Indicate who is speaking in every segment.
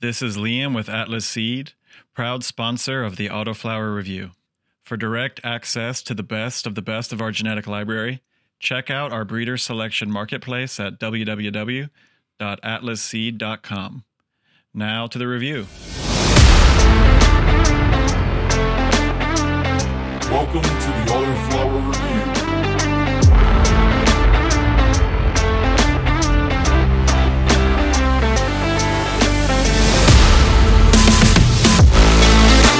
Speaker 1: This is Liam with Atlas Seed, proud sponsor of the Autoflower Review. For direct access to the best of the best of our genetic library, check out our breeder selection marketplace at www.atlasseed.com. Now to the review.
Speaker 2: Welcome to the Autoflower Review.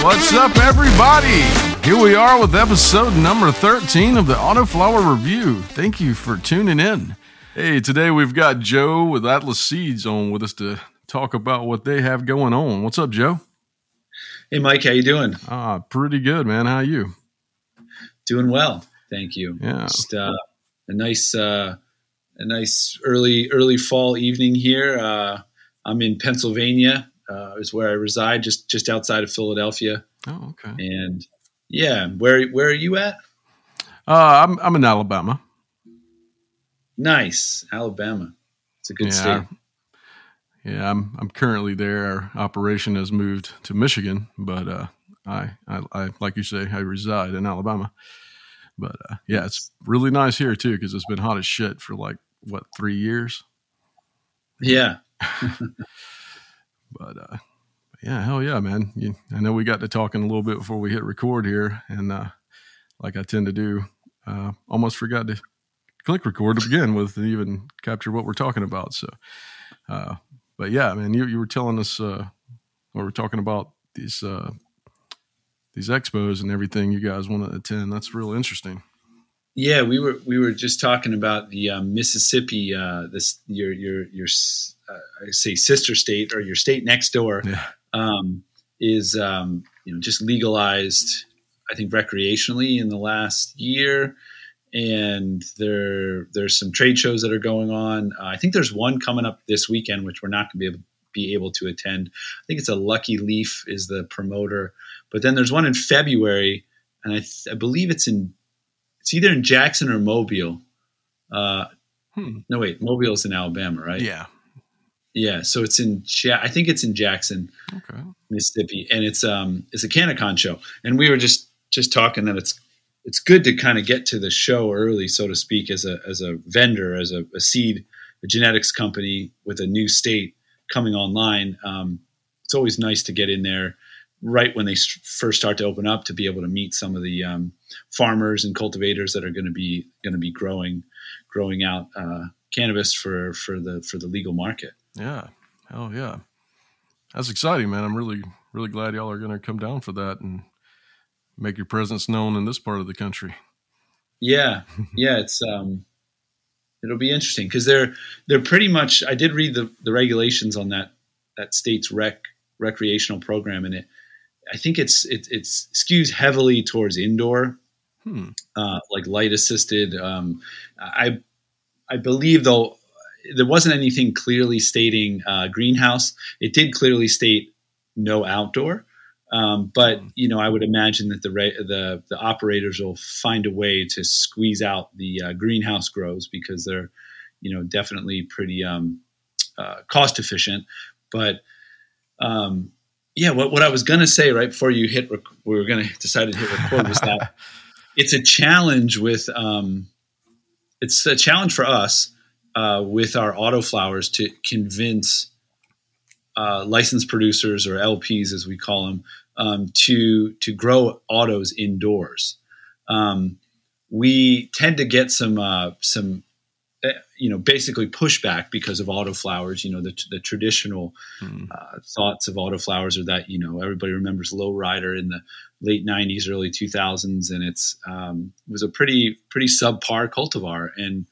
Speaker 3: What's up, everybody? Here we are with episode number 13 of the Autoflower Review. Thank you for tuning in. Hey, today we've got Joe with Atlas Seeds on with us to talk about what they have going on. What's up, Joe?
Speaker 4: Hey, Mike, how you doing?
Speaker 3: Ah, pretty good, man. How are you?
Speaker 4: Doing well, thank you.
Speaker 3: Yeah.
Speaker 4: Just uh, a nice, uh, a nice early early fall evening here. Uh, I'm in Pennsylvania, uh, is where I reside, just just outside of Philadelphia.
Speaker 3: Oh, okay.
Speaker 4: And yeah, where where are you at?
Speaker 3: Uh, I'm I'm in Alabama.
Speaker 4: Nice, Alabama. It's a good
Speaker 3: yeah,
Speaker 4: state.
Speaker 3: yeah. I'm I'm currently there. Our operation has moved to Michigan, but uh, I, I I like you say, I reside in Alabama. But uh, yeah, it's really nice here too because it's been hot as shit for like what three years.
Speaker 4: Yeah,
Speaker 3: But uh, yeah, hell yeah, man. You, I know we got to talking a little bit before we hit record here, and uh, like I tend to do, uh, almost forgot to click record to begin with and even capture what we're talking about. So, uh, but yeah, man, you, you were telling us, uh, we're talking about these uh, these expos and everything you guys want to attend. That's real interesting.
Speaker 4: yeah. We were we were just talking about the um, Mississippi, uh, this your your your uh, I say sister state or your state next door.
Speaker 3: Yeah,
Speaker 4: um, is um, you know just legalized, I think recreationally in the last year, and there there's some trade shows that are going on. Uh, I think there's one coming up this weekend, which we're not going to be able be able to attend. I think it's a Lucky Leaf is the promoter, but then there's one in February, and I, th- I believe it's in it's either in Jackson or Mobile. Uh,
Speaker 3: Hmm.
Speaker 4: No, wait, Mobile's in Alabama, right?
Speaker 3: yeah,
Speaker 4: Yeah, so it's in ja- I think it's in Jackson.
Speaker 3: okay,
Speaker 4: Mississippi, and it's um it's a CannaCon show, and we were just just talking that it's it's good to kind of get to the show early, so to speak, as a as a vendor, as a, a seed, a genetics company with a new state coming online. Um, it's always nice to get in there right when they first start to open up to be able to meet some of the um, farmers and cultivators that are going to be going to be growing growing out uh, cannabis for for the for the legal market.
Speaker 3: Yeah, hell yeah. That's exciting, man. I'm really really glad y'all are going to come down for that and make your presence known in this part of the country.
Speaker 4: Yeah, yeah, it's um, it'll be interesting because they're they're pretty much. I did read the the regulations on that that state's rec recreational program, and it. I think it's it it's skews heavily towards indoor,
Speaker 3: Hmm.
Speaker 4: uh, like light assisted. Um, I I believe though there wasn't anything clearly stating uh, greenhouse. It did clearly state no outdoor. Um, but
Speaker 3: Hmm.
Speaker 4: you know, I would imagine that the ra- the the operators will find a way to squeeze out the uh, greenhouse grows because they're, you know, definitely pretty um, uh, cost efficient. But um, yeah, what, what I was gonna say right before you hit, rec- we were gonna decide to hit record was that it's a challenge with um, it's a challenge for us uh, with our autoflowers to convince uh, licensed producers or LPs as we call them um, to to grow autos indoors. Um, we tend to get some uh, some uh, you know basically pushback because of autoflowers. You know the, the traditional
Speaker 3: Hmm.
Speaker 4: uh, thoughts of autoflowers are that you know everybody remembers Lowrider in the late '90s, early 2000s, and it's um, it was a pretty pretty subpar cultivar and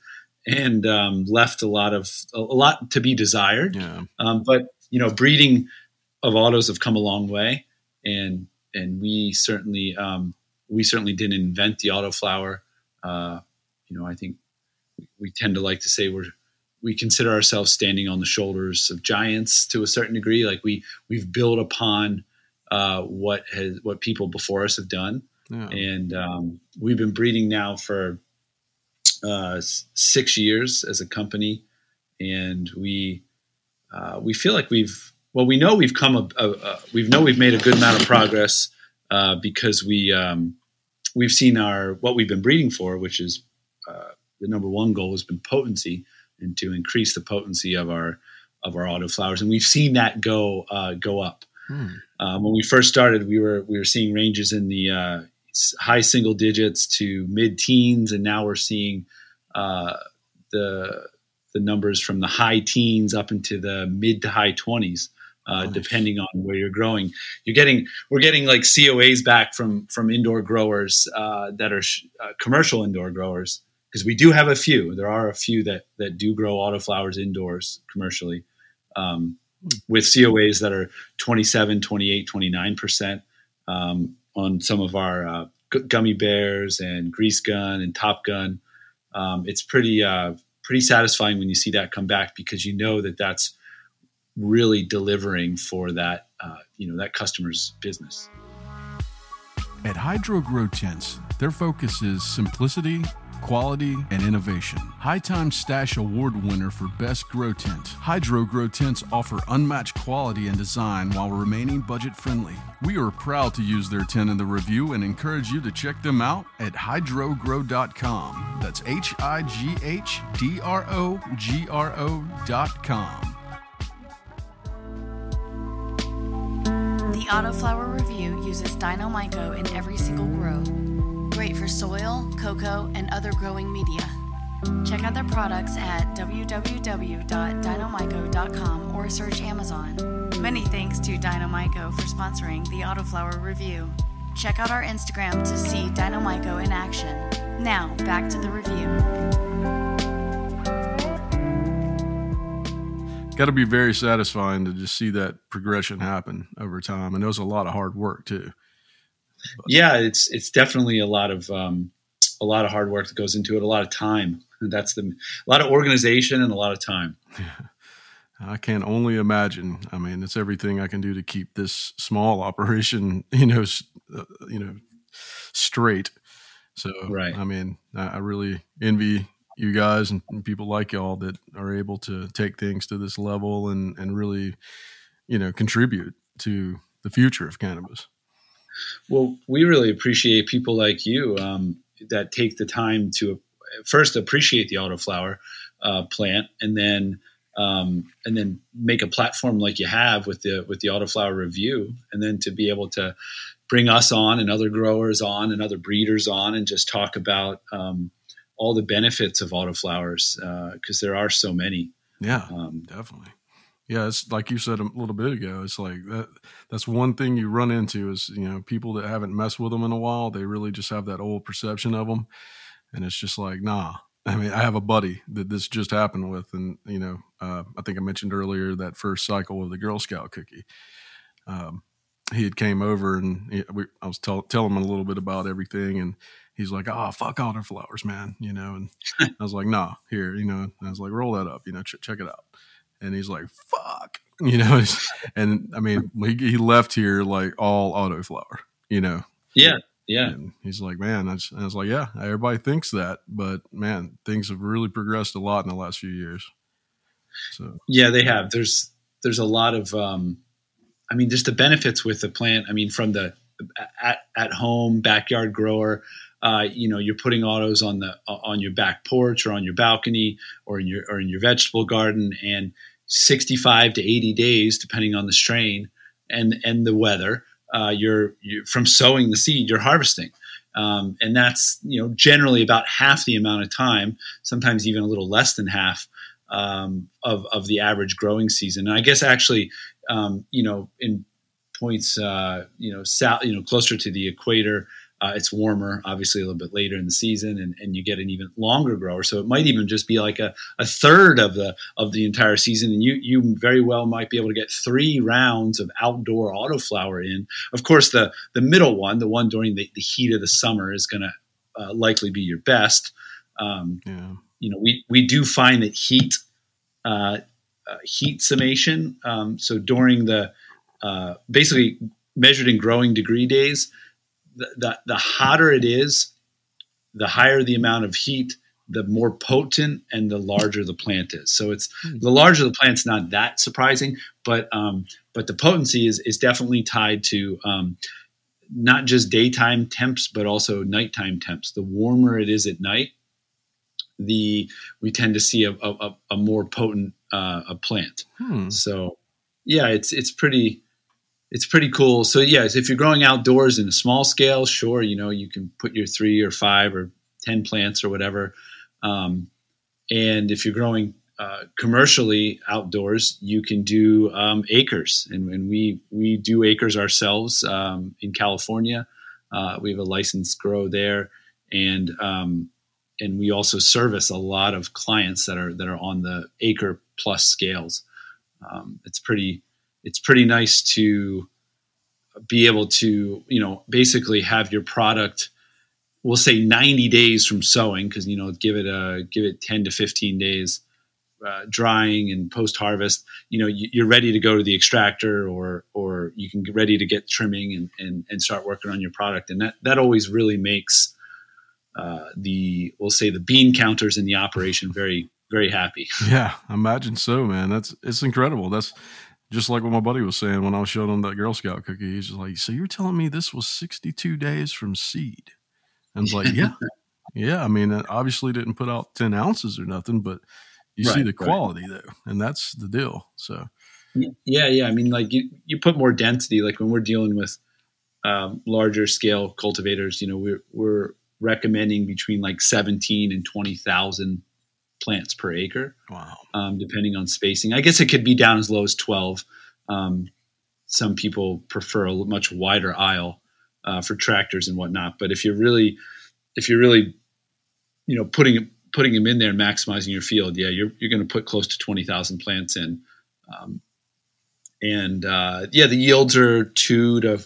Speaker 4: and um, left a lot of a lot to be desired.
Speaker 3: Yeah.
Speaker 4: Um, but you know, breeding of autos have come a long way, and and we certainly um, we certainly didn't invent the autoflower. Uh, you know, I think we tend to like to say we're we consider ourselves standing on the shoulders of giants to a certain degree. Like we we've built upon uh, what has what people before us have done,
Speaker 3: Yeah.
Speaker 4: and um, we've been breeding now for uh, six years as a company, and we uh, we feel like we've well, we know we've come a, a, a we know we've made a good amount of progress uh, because we um, we've seen our what we've been breeding for, which is uh, the number one goal has been potency and to increase the potency of our of our auto flowers, and we've seen that go uh, go up. Hmm. Um, when we first started, we were we were seeing ranges in the uh, high single digits to mid teens, and now we're seeing uh, the the numbers from the high teens up into the mid to high twenties. Uh, nice. depending on where you're growing. You're getting we're getting like COAs back from from indoor growers uh, that are sh- uh, commercial indoor growers because we do have a few. There are a few that that do grow autoflowers indoors commercially um, with COAs that are 27, 28, 29 percent um, on some of our uh, gummy bears and grease gun and top gun. Um, it's pretty uh, pretty satisfying when you see that come back because you know that that's really delivering for that uh, you know that customer's business.
Speaker 5: At Hydro Grow Tents, their focus is simplicity, quality, and innovation. High Time Stash Award winner for Best Grow Tent. Hydro Grow Tents offer unmatched quality and design while remaining budget friendly. We are proud to use their tent in the review and encourage you to check them out at hydrogrow.com. That's H I G H D R O G R O.com.
Speaker 6: The Autoflower Review uses Dynomyco in every single grow. Great for soil, coco, and other growing media. Check out their products at www.dynomyco.com or search Amazon. Many thanks to Dynomyco for sponsoring the Autoflower Review. Check out our Instagram to see Dynomyco in action. Now, back to the review.
Speaker 3: got to be very satisfying to just see that progression happen over time. And it was a lot of hard work too.
Speaker 4: Yeah, it's it's definitely a lot of um, a lot of hard work that goes into it, a lot of time. And That's the a lot of organization and a lot of time.
Speaker 3: I can only imagine. I mean, it's everything I can do to keep this small operation, you know, uh, you know, straight. So, right. I mean, I, really envy you guys and, and, people like y'all that are able to take things to this level and and really you know contribute to the future of cannabis
Speaker 4: well we really appreciate people like you um, that take the time to first appreciate the autoflower uh, plant and then um, and then make a platform like you have with the with the autoflower review and then to be able to bring us on and other growers on and other breeders on and just talk about um, all the benefits of autoflowers because uh, there are so many.
Speaker 3: Yeah, um, definitely. Yeah, it's like you said a little bit ago. It's like that. That's one thing you run into is you know people that haven't messed with them in a while. They really just have that old perception of them, and it's just like nah. I mean, I have a buddy that this just happened with, and you know, uh, I think I mentioned earlier that first cycle of the Girl Scout cookie. Um, he had came over and he, we, I was tell, telling him a little bit about everything, and he's like, "Oh, fuck autoflowers, man," you know. And I was like, "Nah, here, you know." And I was like, "Roll that up, you know, ch- check it out." And he's like, "Fuck," you know. and I mean, he, he left here like all autoflower, you know.
Speaker 4: Yeah, yeah.
Speaker 3: And he's like, "Man," I, just, I was like, "Yeah, everybody thinks that, but man, things have really progressed a lot in the last few years."
Speaker 4: So yeah, they have. There's there's a lot of, um, I mean, just the benefits with the plant. I mean, from the at at home backyard grower uh, you know, you're putting autos on the on your back porch or on your balcony or in your or in your vegetable garden, and 65 to 80 days, depending on the strain and and the weather, uh, you're, you're from sowing the seed, you're harvesting. Um, and that's you know generally about half the amount of time, sometimes even a little less than half um, of of the average growing season. And I guess actually, um, you know, in points, uh, you know, south, you know, closer to the equator, uh, it's warmer, obviously, a little bit later in the season, and, and you get an even longer grower. So it might even just be like a, a third of the of the entire season, and you you very well might be able to get three rounds of outdoor autoflower in. Of course, the the middle one, the one during the, the heat of the summer, is going to uh, likely be your best. Um, yeah. You know, we we do find that heat uh, uh heat summation. Um, so during the uh, basically measured in growing degree days the, the, the hotter it is, the higher the amount of heat the more potent and the larger the plant is. So it's hmm. the larger the plant's not that surprising, but um, but the potency is is definitely tied to um, not just daytime temps but also nighttime temps. The warmer it is at night, the we tend to see a, a, a more potent uh, a plant. Hmm. So yeah, it's it's pretty it's pretty cool. So yes, if you're growing outdoors in a small scale, sure, you know you can put your three or five or ten plants or whatever um, and if you're growing uh, commercially outdoors, you can do um, acres, and, and, we we do acres ourselves um, in California. Uh, we have a licensed grow there, and um, and we also service a lot of clients that are that are on the acre plus scales. Um, it's pretty it's pretty nice to be able to you know basically have your product we'll say 90 days from sowing because you know give it a give it 10 to 15 days uh, drying and post harvest you know you, are ready to go to the extractor or or you can get ready to get trimming and, and, and start working on your product. And that that always really makes uh, the we'll say the bean counters in the operation very very happy.
Speaker 3: Yeah imagine so man. That's it's incredible. That's just like what my buddy was saying when I was showing him that Girl Scout cookie. He's just like, "So you're telling me this was 62 days from seed?" And it's like, yeah, yeah. I mean, it obviously didn't put out 10 ounces or nothing, but you right, see the quality right. though. And that's the deal. So,
Speaker 4: yeah, yeah. I mean, like you, you put more density, like when we're dealing with um, larger scale cultivators, you know, we're, we're recommending between like 17 and 20,000 plants per acre.
Speaker 3: Wow.
Speaker 4: Um, depending on spacing. I guess it could be down as low as 12. Um, some people prefer a much wider aisle uh, for tractors and whatnot. But if you're really, if you're really, you know, putting putting them in there and maximizing your field, yeah, you're you're going to put close to twenty thousand plants in, um, and uh, yeah, the yields are two to.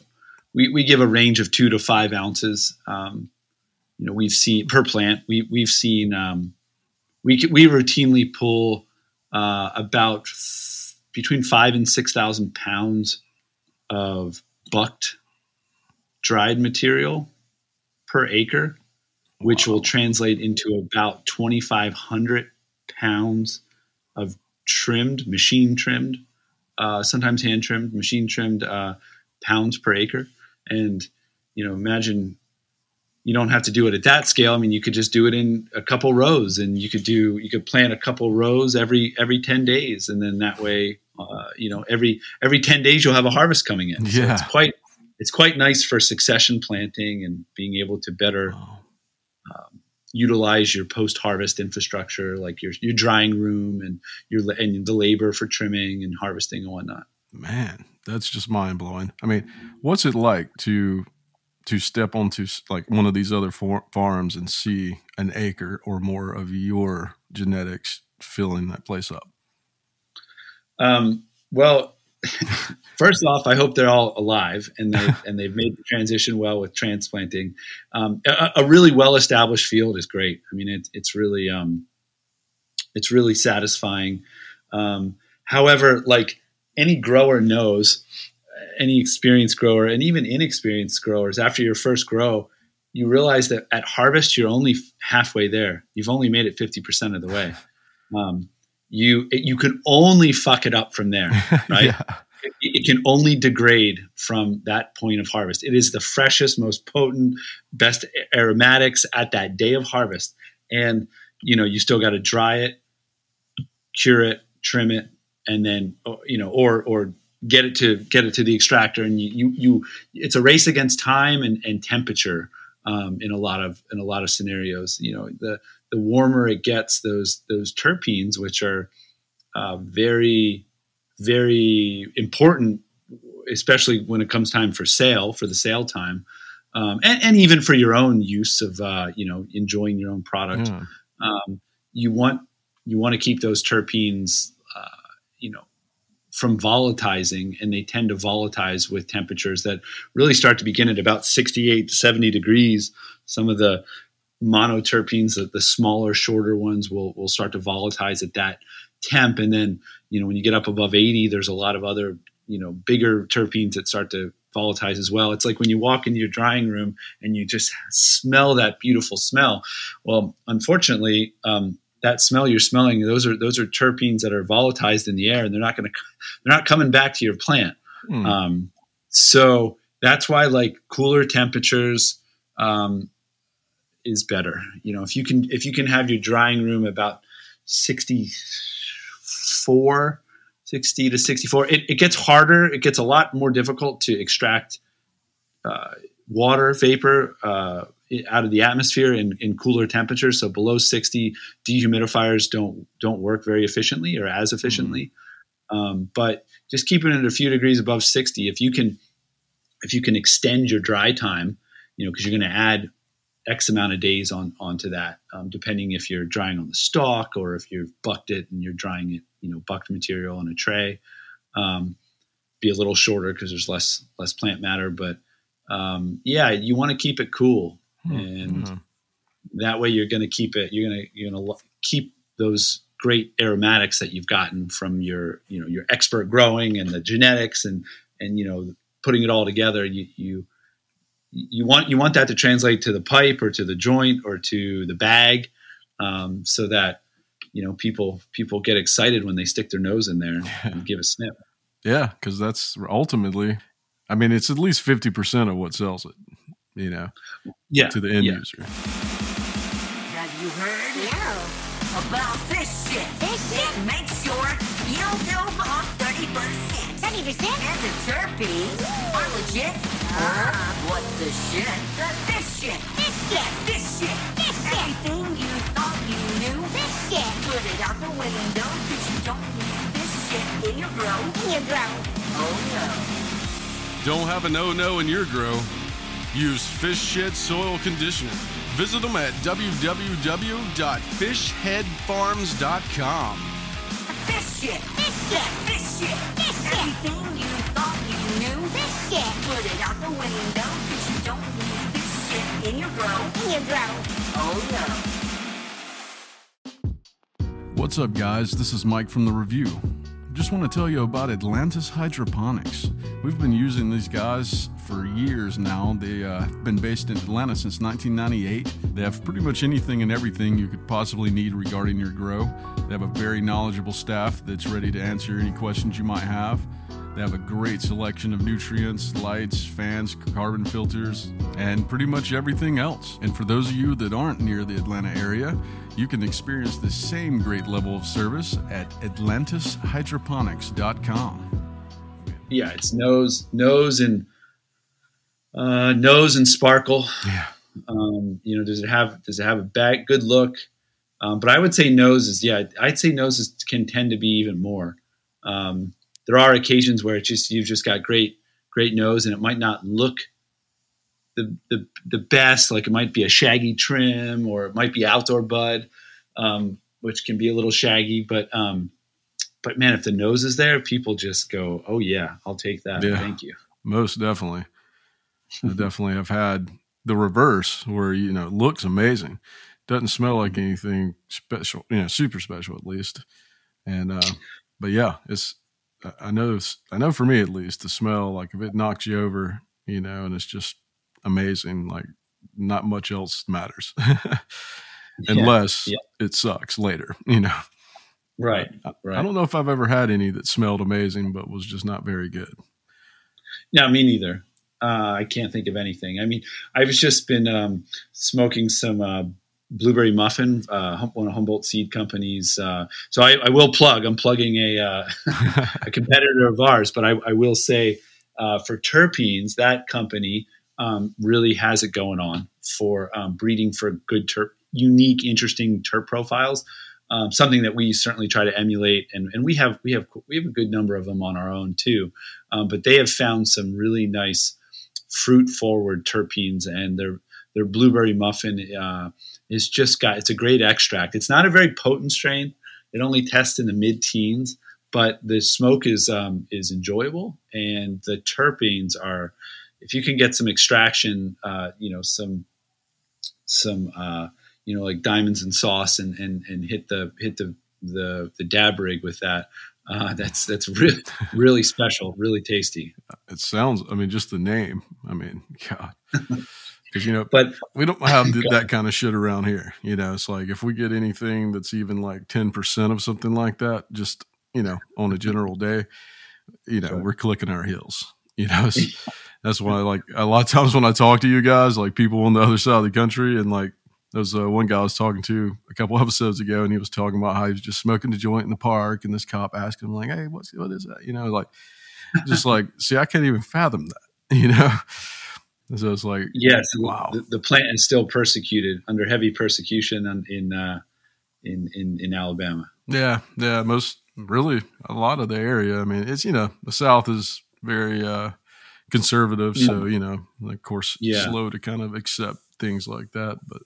Speaker 4: We, we give a range of two to five ounces. Um, you know, we've seen per plant. We we've seen um, we we routinely pull uh, about f- between five and six thousand pounds of bucked dried material per acre, which will translate into about 2,500 pounds of trimmed, machine trimmed, uh, sometimes hand trimmed, machine trimmed uh, pounds per acre. And, you know, imagine you don't have to do it at that scale. I mean, you could just do it in a couple rows and you could do, you could plant a couple rows every, every 10 days. And then that way, uh, you know, every, every 10 days you'll have a harvest coming in. So
Speaker 3: yeah.
Speaker 4: it's quite, it's quite nice for succession planting and being able to better um, utilize your post harvest infrastructure, like your your drying room and your and the labor for trimming and harvesting and whatnot.
Speaker 3: Man, that's just mind blowing. I mean, what's it like to to step onto like one of these other for- farms and see an acre or more of your genetics filling that place up?
Speaker 4: Um, well, first off, I hope they're all alive and they and they've made the transition well with transplanting. Um, a, a, really well established field is great. I mean, it, it's really um, it's really satisfying. Um, however, like any grower knows, any experienced grower and even inexperienced growers, after your first grow, you realize that at harvest you're only halfway there. You've only made it fifty percent of the way. Um, you you can only fuck it up from there, right? yeah. it, it, can only degrade from that point of harvest. It is the freshest, most potent, best aromatics at that day of harvest, and you know you still got to dry it, cure it, trim it, and then you know or or get it to get it to the extractor and you you, you it's a race against time and, and temperature um, in a lot of in a lot of scenarios you know the the warmer it gets, those those terpenes, which are uh, very very important, especially when it comes time for sale for the sale time, um, and, and, even for your own use of uh, you know enjoying your own product. Yeah. Um, you want you want to keep those terpenes, uh, you know, from volatilizing, and they tend to volatilize with temperatures that really start to begin at about 68 to 70 degrees. Some of the monoterpenes, the, the smaller, shorter ones will will start to volatilize at that temp, and then you know when you get up above 80, there's a lot of other you know bigger terpenes that start to volatilize as well. It's like when you walk into your drying room and you just smell that beautiful smell. Well, unfortunately, um, that smell you're smelling those are those are terpenes that are volatilized in the air, and they're not going to they're not coming back to your plant.
Speaker 3: Hmm.
Speaker 4: Um, so that's why like cooler temperatures um, is better. You know, if you can if you can have your drying room about 64, 60 to 64, it, it gets harder. It gets a lot more difficult to extract uh, water vapor uh, out of the atmosphere in, in cooler temperatures. So below 60, dehumidifiers don't don't work very efficiently or as efficiently. Um, but just keeping it a few degrees above 60, if you can if you can extend your dry time, you know, because you're going to add X amount of days on onto that, um, depending if you're drying on the stalk or if you've bucked it and you're drying it, you know, bucked material on a tray. Um, be a little shorter because there's less less plant matter, but um, yeah, you want to keep it cool, and
Speaker 3: Mhm.
Speaker 4: that way you're going to keep it. You're going to you're going to keep those great aromatics that you've gotten from your you know your expert growing and the genetics and and you know putting it all together. You you you want you want that to translate to the pipe or to the joint or to the bag, um, so that you know people people get excited when they stick their nose in there and, and give a sniff.
Speaker 3: Yeah, because that's ultimately, I mean, it's at least fifty percent of what sells it. You know,
Speaker 4: Yeah,
Speaker 3: to the end
Speaker 4: yeah.
Speaker 3: user.
Speaker 7: Have you heard
Speaker 8: No.
Speaker 7: about this shit?
Speaker 8: This shit?
Speaker 7: Make sure you don't off 30%.
Speaker 8: 30%?
Speaker 7: And the terpenes are legit. Or what the shit? The this shit.
Speaker 8: This shit.
Speaker 7: This shit.
Speaker 8: This shit.
Speaker 7: Everything you thought you knew.
Speaker 8: This shit.
Speaker 7: Put it out the window because you don't need this shit in your grow.
Speaker 8: In your grow.
Speaker 7: Oh no.
Speaker 5: Don't have a no no in your grow? Use Fish Shit Soil Conditioner. Visit them at www.fishheadfarms.com.
Speaker 7: This shit.
Speaker 8: This shit.
Speaker 7: This shit.
Speaker 8: This shit.
Speaker 7: Everything you thought you knew.
Speaker 8: This shit.
Speaker 7: Put it out the window because you don't need this shit in your grow.
Speaker 8: In your grow.
Speaker 7: Oh no.
Speaker 5: What's up, guys? This is Mike from The Review. Just want to tell you about Atlantis Hydroponics. We've been using these guys for years now. They uh, been based in Atlanta since 1998. They have pretty much anything and everything you could possibly need regarding your grow. They have a very knowledgeable staff that's ready to answer any questions you might have. They have a great selection of nutrients, lights, fans, carbon filters, and pretty much everything else. And for those of you that aren't near the Atlanta area, you can experience the same great level of service at AtlantisHydroponics.com.
Speaker 4: yeah, it's nose, nose, and uh, nose and sparkle.
Speaker 3: Yeah.
Speaker 4: Um, you know, does it have does it have a bad good look? Um, but I would say noses. Yeah, I'd say noses can tend to be even more. Um, there are occasions where it's just you've just got great great nose, and it might not look the the the best. Like it might be a shaggy trim, or it might be outdoor bud, um, which can be a little shaggy. But um, but man, if the nose is there, people just go, "Oh yeah, I'll take that.
Speaker 3: Yeah.
Speaker 4: Thank you."
Speaker 3: Most definitely. I definitely have had the reverse where, you know, it looks amazing. Doesn't smell like anything special, you know, super special at least. And, uh, but yeah, it's, I- know, I know for me at least, the smell, like if it knocks you over, you know, and it's just amazing, like not much else matters unless
Speaker 4: yeah.
Speaker 3: it sucks later, you know.
Speaker 4: Right.
Speaker 3: I,
Speaker 4: Right.
Speaker 3: I don't know if I've ever had any that smelled amazing, but was just not very good.
Speaker 4: No, me neither. Uh, I can't think of anything. I mean, I've just been um, smoking some uh, blueberry muffin, uh, one of Humboldt Seed Company's. Uh, so I, I will plug. I'm plugging a uh, a competitor of ours, but I, I will say uh, for terpenes, that company um, really has it going on for um, breeding for good terp, unique, interesting terp profiles. Um, something that we certainly try to emulate, and, and we have we have we have a good number of them on our own too. Um, but they have found some really nice fruit forward terpenes, and their their blueberry muffin uh, is just got it's a great extract. It's not a very potent strain. It only tests in the mid teens, but the smoke is um, is enjoyable, and the terpenes are. If you can get some extraction, uh, you know some some uh, you know like diamonds and sauce, and, and and hit the hit the the the dab rig with that. Uh, that's that's really really special, really tasty.
Speaker 3: It sounds. I mean, just the name. I mean, God. Because you know,
Speaker 4: But
Speaker 3: we don't have th- that kind of shit around here. You know, it's like if we get anything that's even like ten percent of something like that, just you know, on a general day, you know, we're clicking our heels. You know, that's why like a lot of times when I talk to you guys, like people on the other side of the country, and like there was uh, one guy I was talking to a couple episodes ago, and he was talking about how he was just smoking the joint in the park, and this cop asked him like, "Hey, what's what is that?" You know, like just like, see, I can't even fathom that. You know, so it's like,
Speaker 4: yes,
Speaker 3: Wow.
Speaker 4: the, the plant is still persecuted under heavy persecution in in uh, in, in in Alabama.
Speaker 3: Yeah, yeah, most really a lot of the area. I mean, it's you know the South is very uh conservative, so you know, of course,
Speaker 4: Yeah.
Speaker 3: slow to kind of accept things like that. But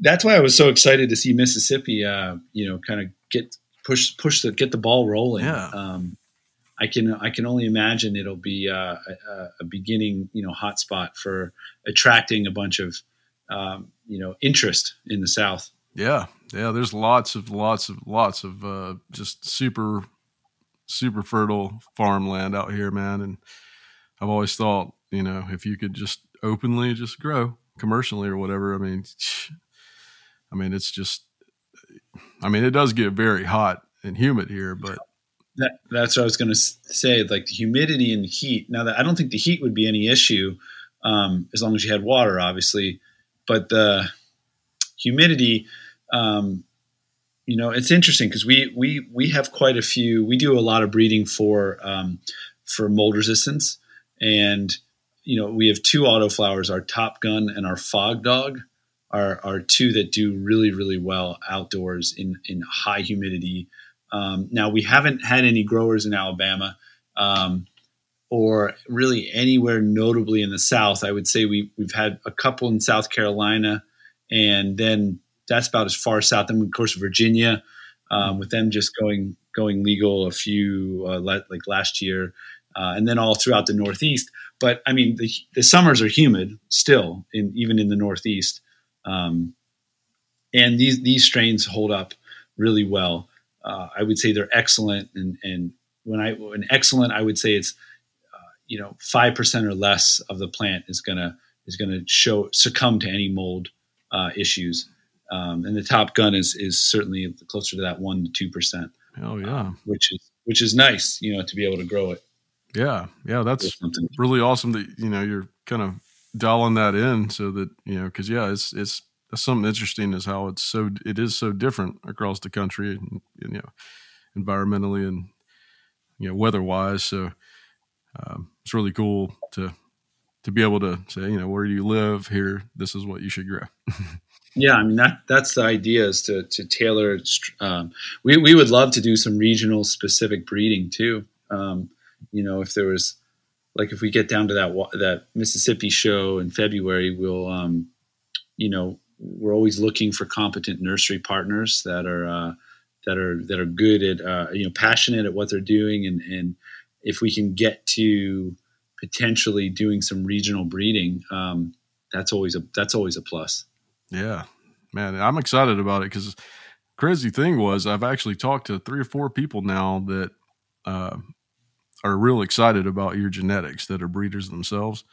Speaker 4: That's why I was so excited to see Mississippi. Uh, you know, kind of get push push the get the ball rolling.
Speaker 3: Yeah.
Speaker 4: Um, I can I can only imagine it'll be uh, a, a beginning you know hotspot for attracting a bunch of um, you know interest in the South.
Speaker 3: yeah, yeah, there's lots of lots of lots of uh just super super fertile farmland out here, man. And I've always thought, you know, if you could just openly just grow commercially or whatever, I mean, I mean, it's just, I mean, it does get very hot and humid here, but
Speaker 4: That, that's what I was going to say. Like the humidity and the heat. Now that I don't think the heat would be any issue um, as long as you had water, obviously. But the humidity, um, you know, it's interesting because we we we have quite a few. We do a lot of breeding for um, for mold resistance, and you know, we have two autoflowers, our Top Gun and our Fog Dog. Are, are two that do really really well outdoors in in high humidity um, now we haven't had any growers in Alabama, um, or really anywhere notably in the South. I would say we we've had a couple in South Carolina, and then that's about as far south. Then of course Virginia, um, with them just going going legal a few uh, like last year, uh, and then all throughout the Northeast. But I mean the the summers are humid still, in even in the Northeast, um, and these these strains hold up really well uh, I would say they're excellent. And, and when I when excellent, I would say it's uh, you know five percent or less of the plant is gonna is gonna show succumb to any mold uh, issues. Um, and the Top Gun is is certainly closer to that one to two percent,
Speaker 3: Oh yeah.
Speaker 4: which is which is nice, you know, to be able to grow it.
Speaker 3: Yeah, yeah, that's really awesome that you know you're kind of dialing that in so that you know because yeah, it's it's something interesting is how it's so it is so different across the country, and, you know, environmentally and you know weather wise. So um, it's really cool to to be able to say you know where you live here, this is what you should grow.
Speaker 4: Yeah, I mean that that's the idea is to to tailor. Um, we we would love to do some regional specific breeding too. Um, you know, if there was like if we get down to that that Mississippi show in February, we'll um, you know we're always looking for competent nursery partners that are uh, that are that are good at uh, you know passionate at what they're doing, and and if we can get to potentially doing some regional breeding, um, that's always a that's always a plus.
Speaker 3: Yeah, man, I'm excited about it because crazy thing was I've actually talked to three or four people now that uh, are real excited about your genetics that are breeders themselves.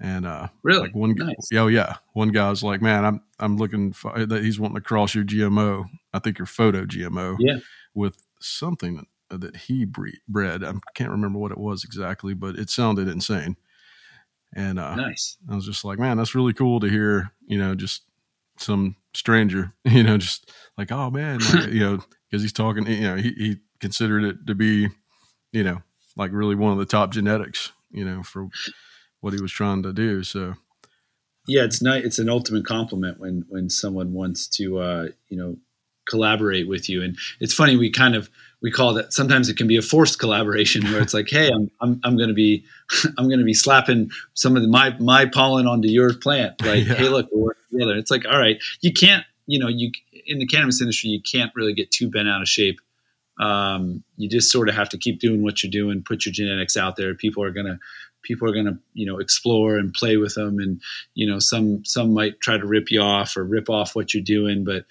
Speaker 3: And uh,
Speaker 4: Really?
Speaker 3: like one, guy,
Speaker 4: Nice.
Speaker 3: oh yeah, one guy's like, man, I'm I'm looking for, that he's wanting to cross your GMO. I think your photo GMO,
Speaker 4: Yeah.
Speaker 3: with something that he bre- bred. I can't remember what it was exactly, but it sounded insane. And uh,
Speaker 4: Nice.
Speaker 3: I was just like, man, that's really cool to hear, you know, just some stranger, you know, just like, oh man, like, you know, because he's talking, you know, he, he considered it to be, you know, like really one of the top genetics, you know, for what he was trying to do. So,
Speaker 4: Yeah, it's nice. It's an ultimate compliment when when someone wants to uh, you know collaborate with you. And it's funny we kind of we call that sometimes it can be a forced collaboration where it's like, hey, I'm I'm, I'm going to be I'm going to be slapping some of the, my my pollen onto your plant. Like,
Speaker 3: Yeah.
Speaker 4: hey, look, we're working together. It's like, all right, you can't you know you in the cannabis industry you can't really get too bent out of shape. Um, you just sort of have to keep doing what you're doing, put your genetics out there. People are gonna people are gonna you know explore and play with them and you know some some might try to rip you off or rip off what you're doing but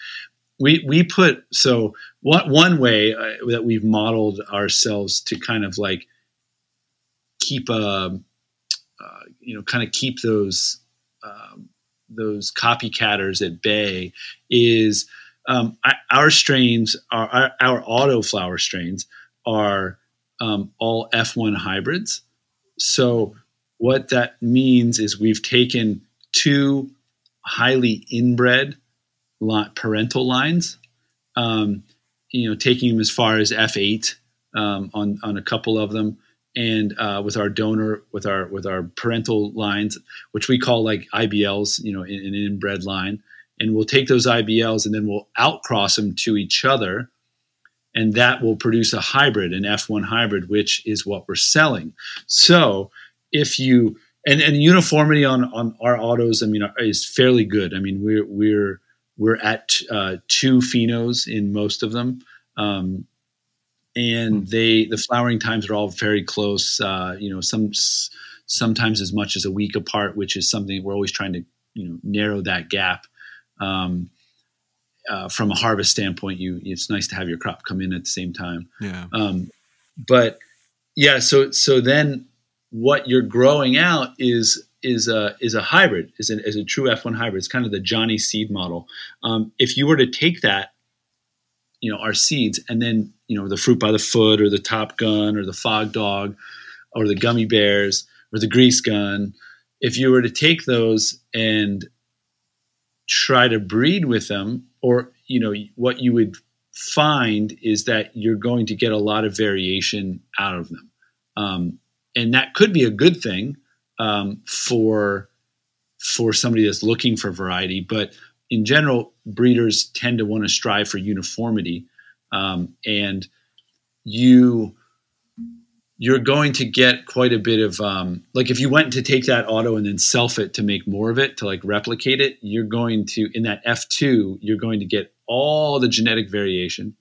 Speaker 4: we we put so one one way uh, that we've modeled ourselves to kind of like keep a uh, you know kind of keep those um, those copycatters at bay is um, our strains are our, our auto flower strains are um, all F1 hybrids. So what that means is we've taken two highly inbred parental lines, um, you know, taking them as far as F8 um, on on a couple of them, and uh, with our donor with our with our parental lines, which we call like IBLs, you know, in, an inbred line, and we'll take those IBLs and then we'll outcross them to each other, and that will produce a hybrid, an F1 hybrid, which is what we're selling. So if you and, and uniformity on on our autos, I mean, is fairly good. I mean, we're we're we're at uh, two phenos in most of them, um, and hmm. they the flowering times are all very close. Uh, you know, some sometimes as much as a week apart, which is something we're always trying to you know narrow that gap. Um, uh, from a harvest standpoint, you it's nice to have your crop come in at the same time.
Speaker 3: Yeah.
Speaker 4: Um, but yeah, so so then what you're growing out is is a is a hybrid, is, a is a true F1 hybrid. It's kind of the Johnny seed model. Um, if you were to take that, you know, our seeds, and then you know the fruit by the foot, or the Top Gun, or the Fog Dog, or the Gummy Bears, or the Grease Gun, if you were to take those and try to breed with them, or you know what you would find is that you're going to get a lot of variation out of them. Um, and that could be a good thing um, for for somebody that's looking for variety. But in general, breeders tend to want to strive for uniformity, um, and you you're going to get quite a bit of um, like if you went to take that auto and then self it to make more of it to like replicate it you're going to in that f2 you're going to get all the genetic variation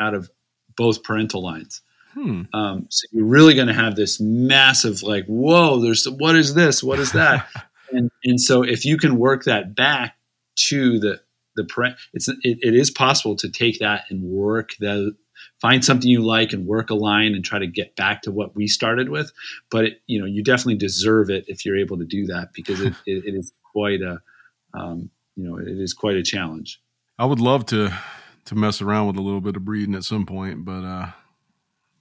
Speaker 4: out of both parental lines
Speaker 3: Hmm.
Speaker 4: Um, so you're really going to have this massive, like, whoa, there's what is this? What is that? and and so if you can work that back to the the pre- it's it, it is possible to take that and work the find something you like and work a line and try to get back to what we started with. But it, you know, you definitely deserve it if you're able to do that because it, it, it is quite a um, you know it is quite a challenge.
Speaker 3: I would love to to mess around with a little bit of breeding at some point, but uh,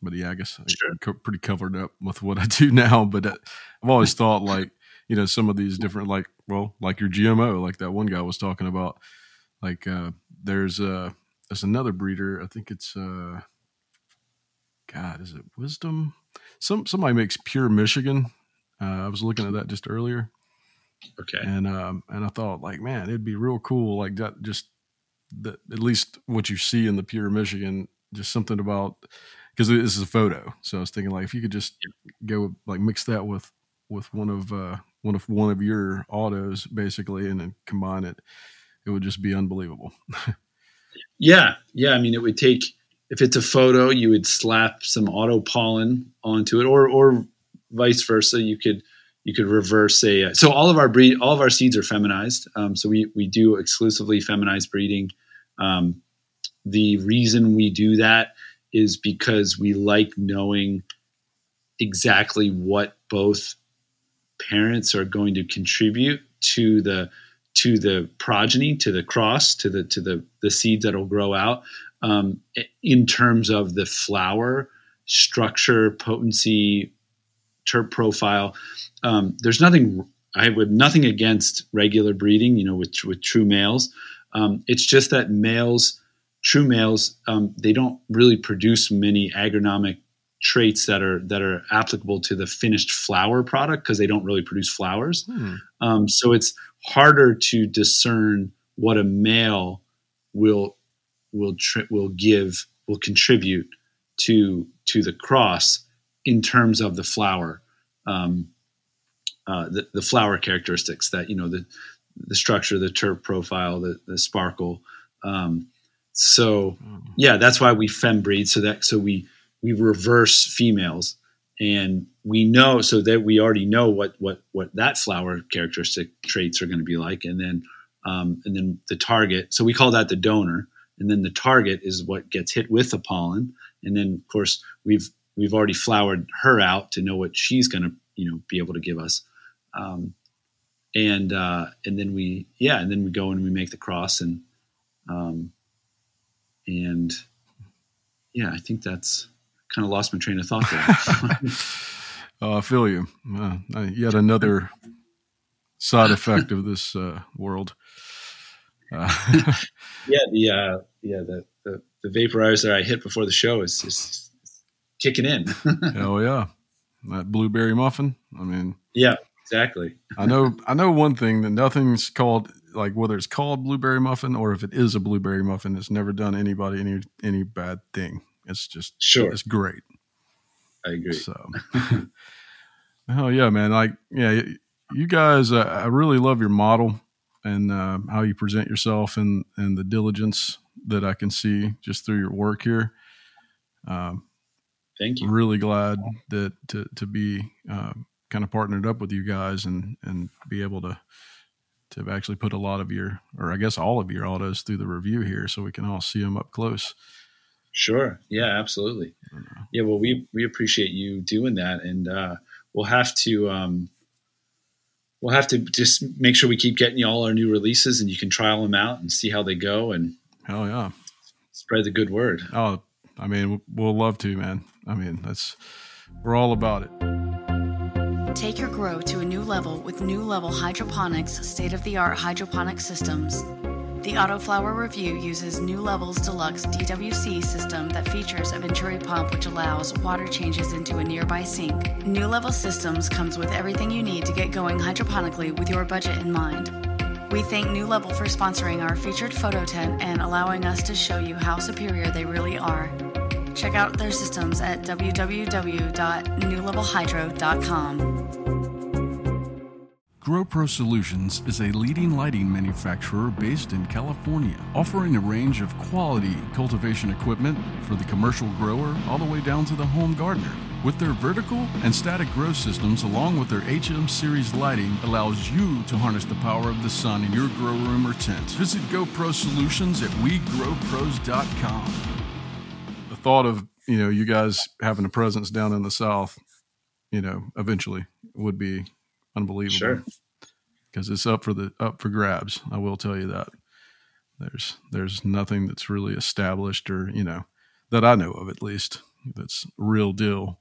Speaker 3: but yeah, I guess sure. I'm co- pretty covered up with what I do now. But uh, I've always thought like you know some of these different like well like your GMO like that one guy was talking about like uh, there's uh there's another breeder. I think it's uh God is it Wisdom? Some somebody makes pure Michigan. Uh, I was looking at that just earlier.
Speaker 4: Okay.
Speaker 3: And um and I thought like man it'd be real cool like that just that at least what you see in the pure Michigan just something about because this is a photo. So I was thinking like if you could just go like mix that with with one of uh, one of one of your autos basically, and then combine it, it would just be unbelievable.
Speaker 4: yeah, yeah. I mean, it would take if it's a photo, you would slap some auto pollen onto it, or or vice versa. You could you could reverse a so all of our breed all of our seeds are feminized. Um, so we we do exclusively feminized breeding. Um, the reason we do that is because we like knowing exactly what both parents are going to contribute to the to the progeny to the cross to the to the the seeds that will grow out um, in terms of the flower structure potency terp profile um, there's nothing i would nothing against regular breeding you know with with true males um, it's just that males true males, um, they don't really produce many agronomic traits that are that are applicable to the finished flower product because they don't really produce flowers. Hmm. Um, so it's harder to discern what a male will will tri- will give will contribute to to the cross in terms of the flower um, uh, the, the flower characteristics that you know the the structure the terp profile the, the sparkle um, so yeah, that's why we fem breed so that so we we reverse females and we know so that we already know what what what that flower characteristic traits are going to be like and then um, and then the target so we call that the donor and then the target is what gets hit with the pollen, and then of course we've we've already flowered her out to know what she's going to you know be able to give us. Um, and uh, and then we yeah, and then we go and we make the cross and um, and yeah, I think that's kind of lost my train of thought there.
Speaker 3: Oh, I feel you. Uh, yet another side effect of this uh, world. Uh,
Speaker 4: yeah, the uh, yeah the, the the vaporizer I hit before the show is just kicking in.
Speaker 3: hell yeah, that blueberry muffin. I mean,
Speaker 4: yeah, exactly.
Speaker 3: I know. I know one thing that nothing's called like whether it's called blueberry muffin or if it is a blueberry muffin, it's never done anybody any any bad thing. It's just
Speaker 4: Sure.
Speaker 3: It's great.
Speaker 4: I agree.
Speaker 3: So, hell yeah, man! Like, yeah, you guys, uh, I really love your model and uh, how you present yourself and and the diligence that I can see just through your work here. Um,
Speaker 4: Thank you.
Speaker 3: really glad that to to be uh, kind of partnered up with you guys and and be able to to actually put a lot of your or I guess all of your autos through the review here so we can all see them up close.
Speaker 4: Sure. Yeah, absolutely. Yeah, well, we we appreciate you doing that, and uh, we'll have to um, we'll have to just make sure we keep getting you all our new releases, and you can trial them out and see how they go, and
Speaker 3: Hell yeah!
Speaker 4: spread the good word.
Speaker 3: Oh, I mean, we'll love to, man. I mean, that's we're all about it.
Speaker 6: Take your grow to a new level with new level hydroponics, state of the art hydroponic systems. The Autoflower Review uses New Levels Deluxe DWC system that features a Venturi pump which allows water changes into a nearby sink. New Level Systems comes with everything you need to get going hydroponically with your budget in mind. We thank New Level for sponsoring our featured photo tent and allowing us to show you how superior they really are. Check out their systems at www.newlevelhydro.com.
Speaker 5: GrowPro Solutions is a leading lighting manufacturer based in California, offering a range of quality cultivation equipment for the commercial grower all the way down to the home gardener. With their vertical and static grow systems, along with their HM series lighting, allows you to harness the power of the sun in your grow room or tent. Visit GrowPro Solutions at WeGrowPros.com.
Speaker 3: The thought of you know you guys having a presence down in the south, you know, eventually would be unbelievable.
Speaker 4: Sure.
Speaker 3: because it's up for the up for grabs. I will tell you that. There's there's nothing that's really established or you know that I know of at least that's real deal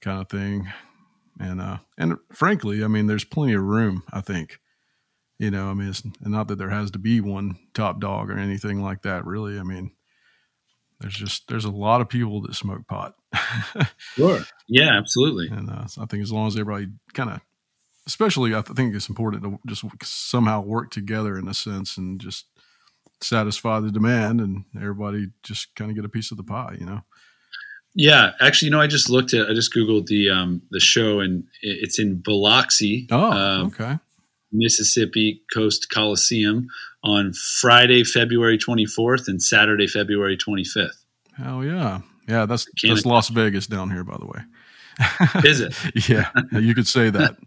Speaker 3: kind of thing. And uh and frankly, I mean, there's plenty of room. I think, you know, I mean, it's and not that there has to be one top dog or anything like that. Really, I mean, there's just there's a lot of people that smoke pot.
Speaker 4: Sure. Yeah, absolutely.
Speaker 3: And uh, so I think as long as everybody kind of, especially I think it's important to just somehow work together in a sense and just satisfy the demand and everybody just kind of get a piece of the pie, you know?
Speaker 4: Yeah, actually, you know, I just looked at, I just googled the um, the show, and it's in Biloxi,
Speaker 3: Oh,
Speaker 4: um,
Speaker 3: okay.
Speaker 4: Mississippi Coast Coliseum on Friday, February 24th, and Saturday, February 25th.
Speaker 3: Hell yeah. Yeah. That's, that's Las Vegas down here, by the way.
Speaker 4: Is it?
Speaker 3: yeah. You could say that.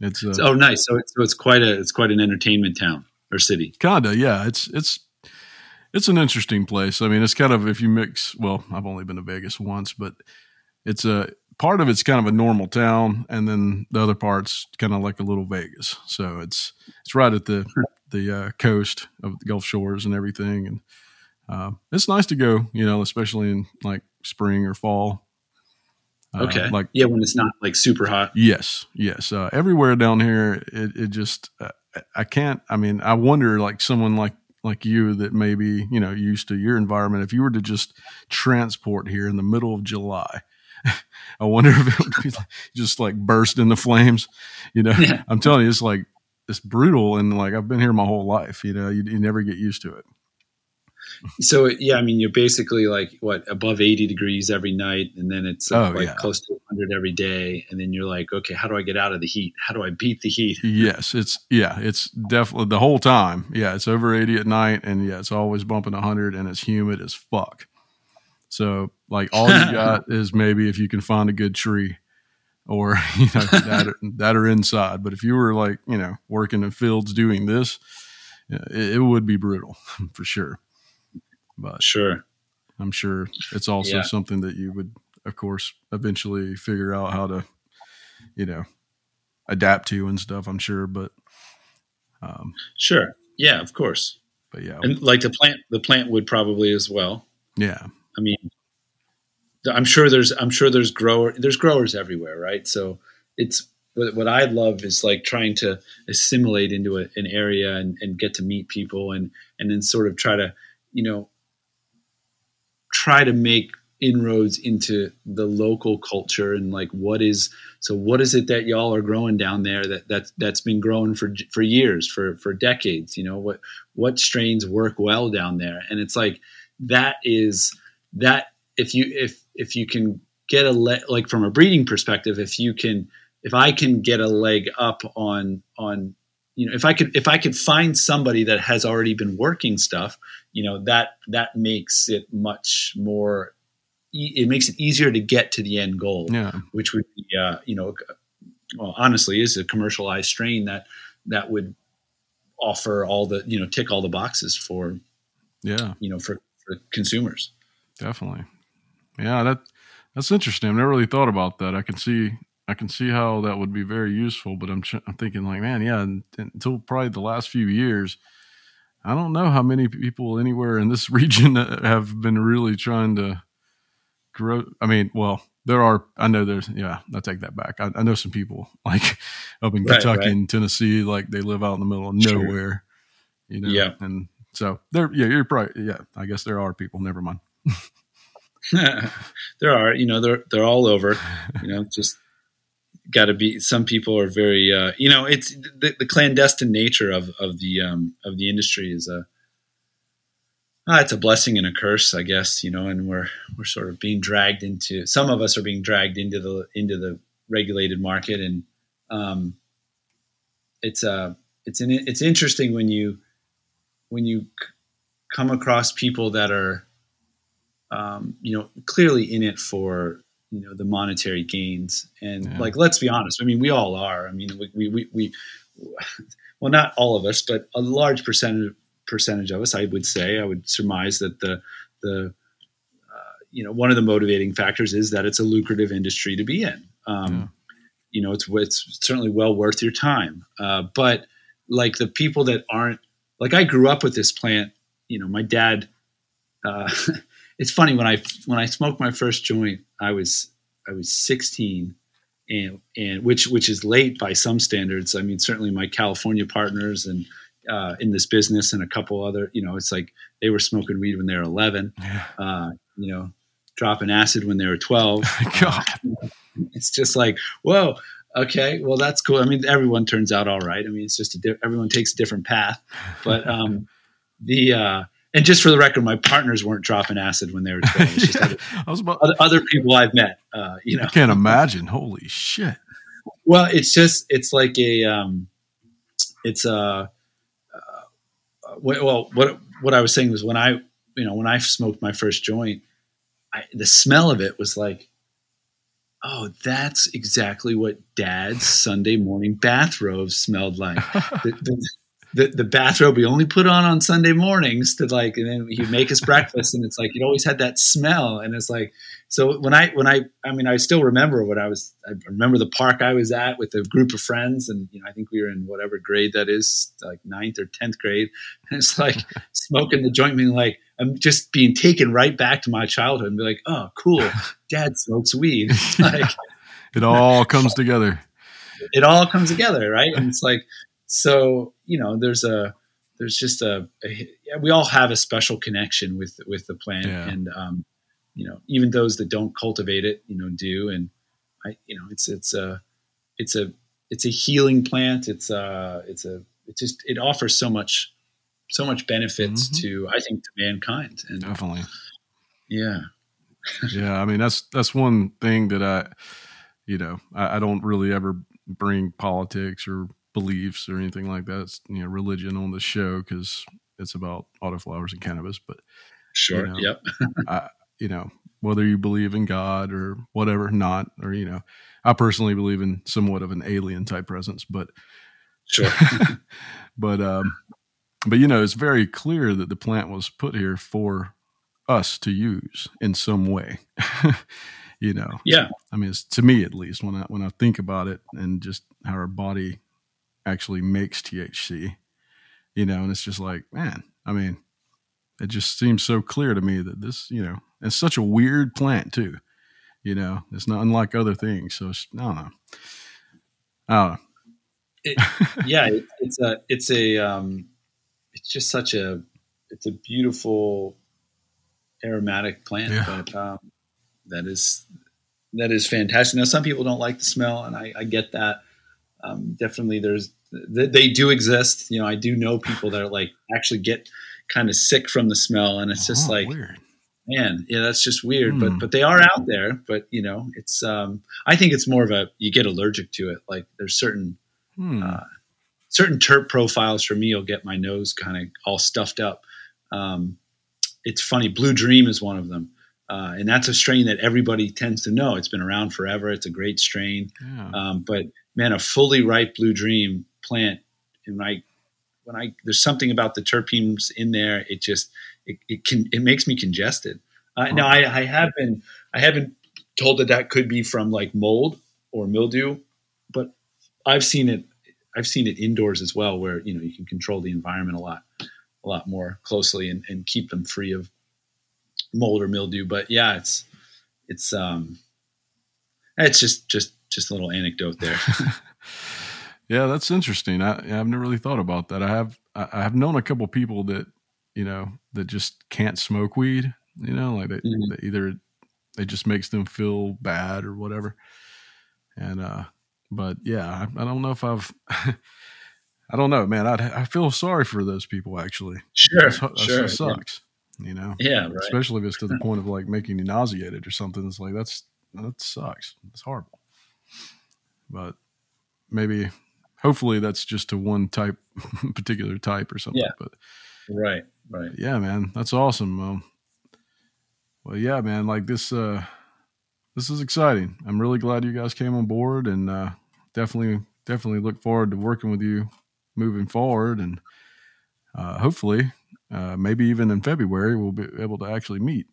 Speaker 3: It's uh,
Speaker 4: oh, nice. So, it's, so it's quite a it's quite an entertainment town or city.
Speaker 3: Kinda, yeah. It's it's it's an interesting place. I mean, it's kind of if you mix. Well, I've only been to Vegas once, but it's a part of it's kind of a normal town, and then the other part's kind of like a little Vegas. So it's it's right at the the uh, coast of the Gulf Shores and everything, and uh, it's nice to go. You know, especially in like spring or fall. Uh,
Speaker 4: Okay.
Speaker 3: like
Speaker 4: yeah, when it's not like super hot.
Speaker 3: Yes, yes. Uh, everywhere down here, it, it just uh, I can't. I mean, I wonder, like someone like like you that maybe you know used to your environment. If you were to just transport here in the middle of July, I wonder if it would be like, just like burst into flames. You know,
Speaker 4: Yeah.
Speaker 3: I'm telling you, it's like it's brutal, and like I've been here my whole life. You know, you, you never get used to it.
Speaker 4: So yeah, I mean, you're basically like what above 80 degrees every night, and then it's uh,
Speaker 3: Oh,
Speaker 4: like
Speaker 3: yeah.
Speaker 4: close to 100 every day, and then you're like, okay, how do I get out of the heat? How do I beat the heat?
Speaker 3: Yes, it's yeah, it's definitely the whole time. Yeah, it's over 80 at night and yeah, it's always bumping 100 and it's humid as fuck. So, like all you got is maybe if you can find a good tree or you know that or, that are inside, but if you were like, you know, working in fields doing this, it, it would be brutal for sure. But
Speaker 4: Sure.
Speaker 3: I'm sure it's also
Speaker 4: Yeah.
Speaker 3: something that you would, of course, eventually figure out how to, you know, adapt to and stuff. I'm sure, but, um,
Speaker 4: Sure. Yeah, of course.
Speaker 3: but yeah,
Speaker 4: And like the plant, the plant would probably as well.
Speaker 3: yeah,
Speaker 4: I mean, I'm sure there's I'm sure there's grower there's growers everywhere, right? So it's what, what I love is like trying to assimilate into a, an area and, and get to meet people and and then sort of try to you know try to make inroads into the local culture and like what is so what is it that y'all are growing down there that that that's been growing for for years for for decades you know? What what strains work well down there? And it's like that is that if you if if you can get a le- like from a breeding perspective if you can if i can get a leg up on on you know if i could if i could find somebody that has already been working stuff you know that that makes it much more it makes it easier to get to the end goal
Speaker 3: yeah,
Speaker 4: which would be uh, you know well honestly is a commercialized strain that that would offer all the you know tick all the boxes for
Speaker 3: yeah,
Speaker 4: you know for, for consumers
Speaker 3: definitely. Yeah, that that's interesting. I've never really thought about that. I can see, I can see how that would be very useful, but I'm, I'm thinking like, man, yeah, until probably the last few years, I don't know how many people anywhere in this region have been really trying to grow. I mean, well, there are. I know there's. Yeah, I take that back. I, I know some people like up in
Speaker 4: Right,
Speaker 3: Kentucky
Speaker 4: right.
Speaker 3: and Tennessee, like they live out in the middle of
Speaker 4: Sure.
Speaker 3: nowhere. You know.
Speaker 4: Yeah.
Speaker 3: And so there. Yeah, you're probably. Yeah, I guess there are people. Never mind.
Speaker 4: there are you know they're they're all over you know just got to be some people are very uh, you know it's the, the clandestine nature of of the um, of the industry is a ah, it's a blessing and a curse i guess you know and we're we're sort of being dragged into some of us are being dragged into the into the regulated market and um, it's uh it's an it's interesting when you when you come across people that are um, you know, clearly in it for you know the monetary gains. And
Speaker 3: Yeah.
Speaker 4: like, let's be honest. I mean, we all are. I mean, we we, we, we well, not all of us, but a large percentage percentage of us, I would say, I would surmise that the the uh, you know one of the motivating factors is that it's a lucrative industry to be in. Um,
Speaker 3: Yeah.
Speaker 4: You know, it's it's certainly well worth your time. Uh, but like the people that aren't like I grew up with this plant. You know, my dad. Uh, it's funny when I when I smoked my first joint, I was I was 16, and and which which is late by some standards. I mean, certainly my California partners and uh, in this business and a couple other, you know, it's like they were smoking weed when they were 11.
Speaker 3: Yeah.
Speaker 4: Uh, you know, dropping acid when they were 12.
Speaker 3: God.
Speaker 4: It's just like, whoa, okay, well that's cool. I mean, everyone turns out all right. I mean, it's just a di- everyone takes a different path, but um, the uh, and just for the record, my partners weren't dropping acid when they were 12. It's just
Speaker 3: Yeah,
Speaker 4: other,
Speaker 3: I was about.
Speaker 4: other, other people I've met, uh, you know.
Speaker 3: I can't imagine. Holy shit.
Speaker 4: Well, it's just it's like a um, it's a uh, well what what I was saying was when I you know when I smoked my first joint, I, the smell of it was like, oh, that's exactly what Dad's Sunday morning bathrobe smelled like. the, the, the, the bathrobe we only put on on Sunday mornings to like, and then he'd make us breakfast, and it's like it always had that smell, and it's like so when I when I I mean I still remember when I was I remember the park I was at with a group of friends, and you know I think we were in whatever grade that is, like ninth or tenth grade, and it's like smoking the joint, being like I'm just being taken right back to my childhood, and be like, oh, cool, Dad smokes weed, like
Speaker 3: It all comes together.
Speaker 4: it all comes together, right? And it's like, so you know, there's a, there's just a, a yeah, we all have a special connection with with the plant,
Speaker 3: Yeah.
Speaker 4: and um, you know, even those that don't cultivate it, you know, do, and I, you know, it's it's a, it's a, it's a healing plant. It's a, it's a, it just it offers so much, so much benefits
Speaker 3: Mhm.
Speaker 4: to I think to mankind, and
Speaker 3: Definitely.
Speaker 4: yeah,
Speaker 3: yeah i mean that's that's one thing that i you know I, I don't really ever bring politics or beliefs or anything like that it's you know religion on the show because it's about autoflowers and cannabis but
Speaker 4: sure,
Speaker 3: know,
Speaker 4: yep,
Speaker 3: I, you know whether you believe in god or whatever not or you know i personally believe in somewhat of an alien type presence but
Speaker 4: sure,
Speaker 3: but um but you know it's very clear that the plant was put here for us to use in some way. you know,
Speaker 4: Yeah.
Speaker 3: I mean, it's to me at least when I when I think about it and just how our body actually makes THC, you know, and it's just like, man, I mean, it just seems so clear to me that this, you know, it's such a weird plant too. You know, it's not unlike other things. So it's, I don't know. I don't know.
Speaker 4: yeah, it, it's a it's a um, it's just such a it's a beautiful aromatic plant
Speaker 3: Yeah.
Speaker 4: that um, that is that is fantastic. Now, some people don't like the smell, and I, I get that. Um, definitely, there's they, they do exist. You know, I do know people that are like actually get kind of sick from the smell, and it's just
Speaker 3: Oh,
Speaker 4: like
Speaker 3: weird.
Speaker 4: man yeah that's just weird
Speaker 3: Hmm.
Speaker 4: but but they are out there but you know it's um i think it's more of a you get allergic to it like there's certain
Speaker 3: Hmm.
Speaker 4: uh, certain terp profiles for me will get my nose kind of all stuffed up um it's funny blue dream is one of them uh, and that's a strain that everybody tends to know it's been around forever it's a great strain
Speaker 3: yeah.
Speaker 4: um, but man, a fully ripe blue dream plant, and I, when I, there's something about the terpenes in there. It just, it, it can, it makes me congested. Uh, Now I, I have been, I haven't told that that could be from like mold or mildew, but I've seen it, I've seen it indoors as well, where you know you can control the environment a lot, a lot more closely and, and keep them free of mold or mildew. But yeah, it's, it's, um, it's just, just, just a little anecdote there.
Speaker 3: Yeah, that's interesting. I, I've never really thought about that. I have I have known a couple people that you know that just can't smoke weed. You know, like they,
Speaker 4: Mhm.
Speaker 3: they either it just makes them feel bad or whatever. And uh, but yeah, I, I don't know if I've. I don't know, man. I I feel sorry for those people. Actually,
Speaker 4: Sure,
Speaker 3: That's- that
Speaker 4: sure.
Speaker 3: sucks. You know,
Speaker 4: Yeah, right.
Speaker 3: especially if it's to the point of like making you nauseated or something. It's like that's that sucks. It's horrible. But maybe, hopefully, that's just to one type, particular type or something.
Speaker 4: Yeah.
Speaker 3: But
Speaker 4: Right, right.
Speaker 3: yeah, man, that's awesome. Um, well, yeah, man, like this. uh This is exciting. I'm really glad you guys came on board, and uh definitely, definitely look forward to working with you moving forward, and uh hopefully, uh maybe even in February, we'll be able to actually meet.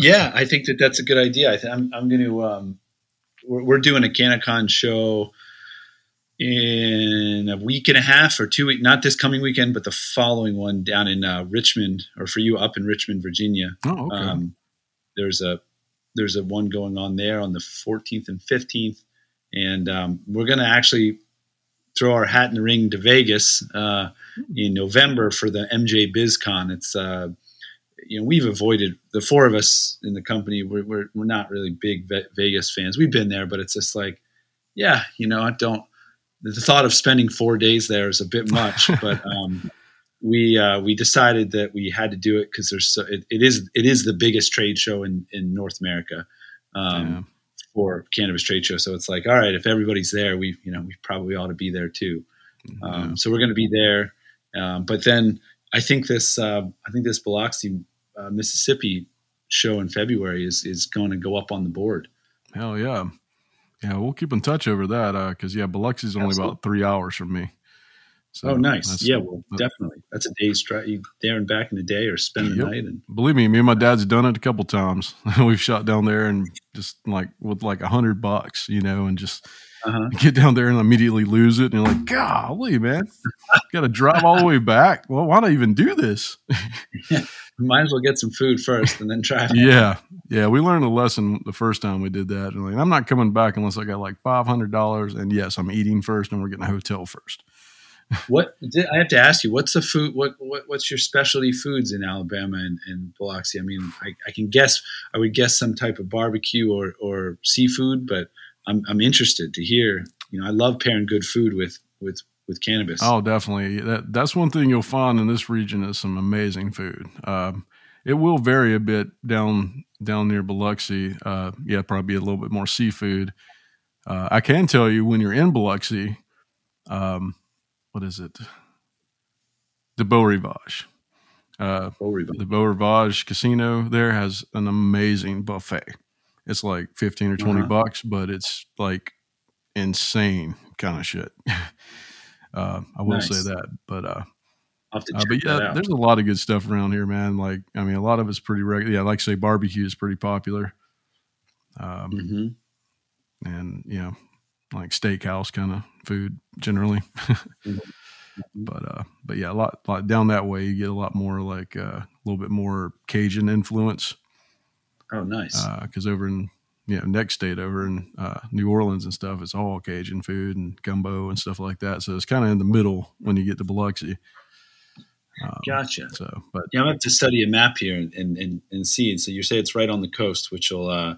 Speaker 4: Yeah, I think that that's a good idea. I th- I'm, I'm going to. Um, we're, we're doing a CannaCon show in a week and a half or two week. Not this coming weekend, but the following one down in uh, Richmond, or for you up in Richmond, Virginia.
Speaker 3: Oh, okay.
Speaker 4: Um, there's a there's a one going on there on the 14th and 15th, and um, we're going to actually throw our hat in the ring to Vegas uh, in November for the MJ BizCon. It's uh, you know we've avoided the four of us in the company. We're we're, we're not really big Vegas fans. We've been there, but it's just like, yeah, you know, I don't. The thought of spending four days there is a bit much, but um, we uh, we decided that we had to do it because there's so it, it is it is the biggest trade show in in North America. Um,
Speaker 3: Yeah.
Speaker 4: For cannabis trade show, so it's like, all right, if everybody's there, we you know we probably ought to be there too. Um, So we're going to be there, um, but then I think this uh, I think this Biloxi, uh, Mississippi show in February is is going to go up on the board.
Speaker 3: Hell yeah. Yeah, we'll keep in touch over that because, yeah, Biloxi's only
Speaker 4: Absolutely.
Speaker 3: about three hours from me. So
Speaker 4: oh, nice! Yeah, well,
Speaker 3: that-
Speaker 4: definitely. That's a day's drive. You there and back in the day, or spend the
Speaker 3: Yep.
Speaker 4: night. And
Speaker 3: Believe me, me and my dad's done it a couple times. We've shot down there and just like with like a hundred bucks, you know, and just
Speaker 4: uh-huh.
Speaker 3: get down there and immediately lose it. And you're like, golly, man, got to drive all the way back. Well, why not even do this?
Speaker 4: Might as well get some food first and then try.
Speaker 3: yeah. Yeah. We learned a lesson the first time we did that. And like, I'm not coming back unless I got like $500. And yes, I'm eating first and we're getting a hotel first.
Speaker 4: What did, I have to ask you? What's the food? What, what what's your specialty foods in Alabama and, and Biloxi? I mean, I, I can guess. I would guess some type of barbecue or, or seafood, but I'm I'm interested to hear. You know, I love pairing good food with with with cannabis.
Speaker 3: Oh, definitely. That that's one thing you'll find in this region is some amazing food. Um, it will vary a bit down down near Biloxi. Uh, yeah, probably a little bit more seafood. Uh, I can tell you when you're in Biloxi, um, what is it? The Beau Rivage. Uh,
Speaker 4: Beau Rivage.
Speaker 3: the Beau Rivage Casino there has an amazing buffet. It's like fifteen or 20
Speaker 4: Uh-huh.
Speaker 3: bucks, but it's like insane kind of shit. uh, I will
Speaker 4: Nice.
Speaker 3: say that, but uh,
Speaker 4: I'll have to
Speaker 3: Uh, but yeah, there's a lot of good stuff around here, man. Like, I mean, a lot of it's pretty regular. Yeah, like say barbecue is pretty popular. Um,
Speaker 4: hmm
Speaker 3: and you know, like steakhouse kind of food generally.
Speaker 4: Mhm.
Speaker 3: but uh, but yeah, a lot, lot down that way, you get a lot more like uh, a little bit more Cajun influence.
Speaker 4: Oh, nice.
Speaker 3: Because over in you know next state over in uh, New Orleans and stuff, it's all Cajun food and gumbo and stuff like that. So it's kind of in the middle when you get to Biloxi. Um,
Speaker 4: gotcha.
Speaker 3: So, but
Speaker 4: Yeah, I'm gonna have to study a map here and and, and, and see. So you say it's right on the coast, which will, uh,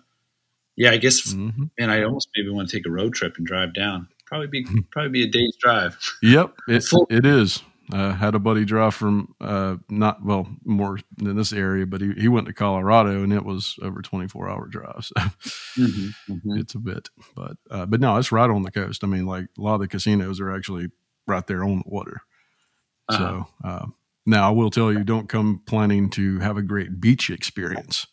Speaker 4: yeah, I guess.
Speaker 3: mhm.
Speaker 4: Man, I almost maybe want to take a road trip and drive down. Probably be probably be a day's drive.
Speaker 3: Yep, it,
Speaker 4: Full-
Speaker 3: it is. Uh, had a buddy drive from uh, not well more than this area, but he, he went to Colorado and it was over twenty four hour drive. So
Speaker 4: Mm-hmm.
Speaker 3: it's a bit, but uh, but no, it's right on the coast. I mean, like a lot of the casinos are actually right there on the water.
Speaker 4: Uh-huh.
Speaker 3: So uh, now I will tell you, don't come planning to have a great beach experience.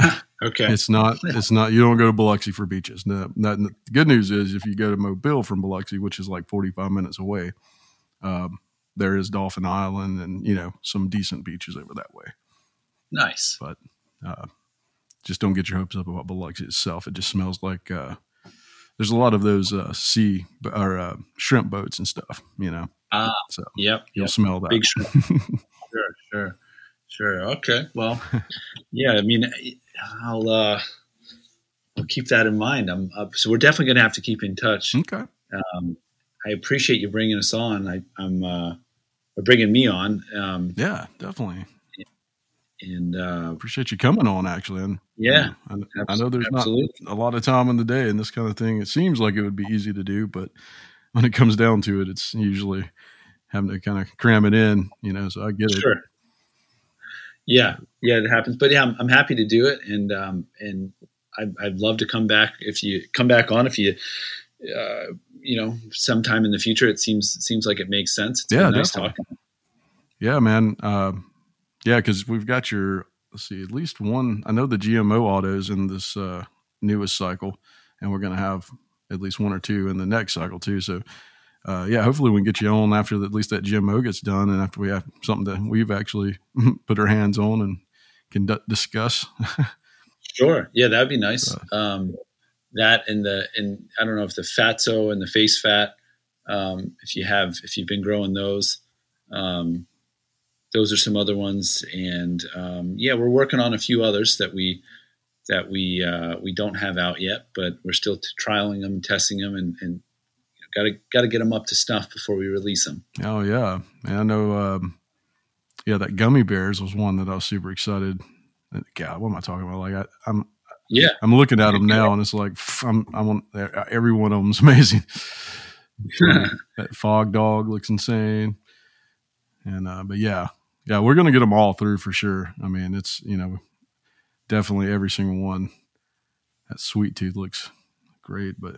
Speaker 4: Okay.
Speaker 3: It's not. It's not. You don't go to Biloxi for beaches. No. Not, the good news is if you go to Mobile from Biloxi, which is like forty five minutes away, um, there is Dauphin Island and you know some decent beaches over that way.
Speaker 4: nice.
Speaker 3: But uh, just don't get your hopes up about Biloxi itself. It just smells like uh, there's a lot of those uh, sea or uh, shrimp boats and stuff. You know,
Speaker 4: Ah,
Speaker 3: so
Speaker 4: Yep.
Speaker 3: you'll
Speaker 4: yep.
Speaker 3: smell that.
Speaker 4: Big shrimp. Sure. Sure. Sure. Okay. Well, yeah. I mean, I'll uh, I'll keep that in mind. I'm uh, so we're definitely going to have to keep in touch.
Speaker 3: okay.
Speaker 4: Um, I appreciate you bringing us on. I, I'm uh, bringing me on. Um,
Speaker 3: Yeah, definitely.
Speaker 4: and uh,
Speaker 3: Appreciate you coming on. Actually, and
Speaker 4: yeah,
Speaker 3: I, I know there's
Speaker 4: absolutely.
Speaker 3: not a lot of time in the day and this kind of thing. It seems like it would be easy to do, but when it comes down to it, it's usually having to kind of cram it in. You know, so I get it.
Speaker 4: Sure. Yeah, yeah, it happens. But yeah, I'm, I'm happy to do it, and um, and I, I'd love to come back if you come back on if you, uh, you know, sometime in the future. It seems seems like it makes sense. It's
Speaker 3: Yeah,
Speaker 4: nice talking.
Speaker 3: Yeah, man. Um, yeah, because we've got your let's see, at least one. I know the GMO autos in this uh, newest cycle, and we're going to have at least one or two in the next cycle too. So, uh, yeah, hopefully we can get you on after at least that GMO gets done, and after we have something that we've actually put our hands on and can d- discuss.
Speaker 4: Sure. Yeah, that'd be nice.
Speaker 3: So-
Speaker 4: Um, that and the and I don't know if the fatso and the face fat. Um, if you have if you've been growing those, um, those are some other ones. And um, yeah, we're working on a few others that we that we uh, we don't have out yet, but we're still t- trialing them, testing them, and, and got to got to get them up to snuff before we release them.
Speaker 3: Oh yeah, and I know. Um, yeah, that gummy bears was one that I was super excited. God, what am I talking about? Like I, I'm
Speaker 4: Yeah,
Speaker 3: I'm looking at them now, and it's like I'm, I want every one of them's amazing. that fog dog looks insane, and uh, but yeah, yeah, we're gonna get them all through for sure. I mean, it's you know definitely every single one. That sweet tooth looks great, but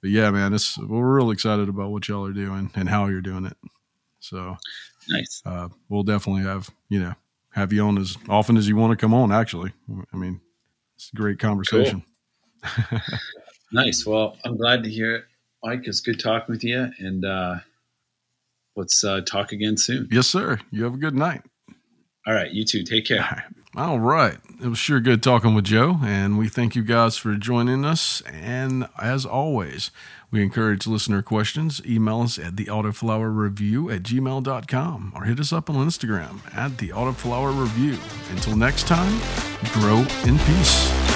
Speaker 3: but yeah, man, it's we're real excited about what y'all are doing and how you're doing it. So
Speaker 4: nice.
Speaker 3: uh, we'll definitely have you know have you on as often as you want to come on. Actually, I mean, it's a great conversation.
Speaker 4: Nice. Well, I'm glad to hear it, Mike. It's good talking with you, and uh, let's uh, talk again soon.
Speaker 3: Yes, sir. You have a good night.
Speaker 4: All right, you too. Take care.
Speaker 3: All right. It was sure good talking with Joe, and we thank you guys for joining us. And as always, we encourage listener questions. Email us at the autoflower review at gmail.com or hit us up on Instagram at the autoflower review. Until next time, grow in peace.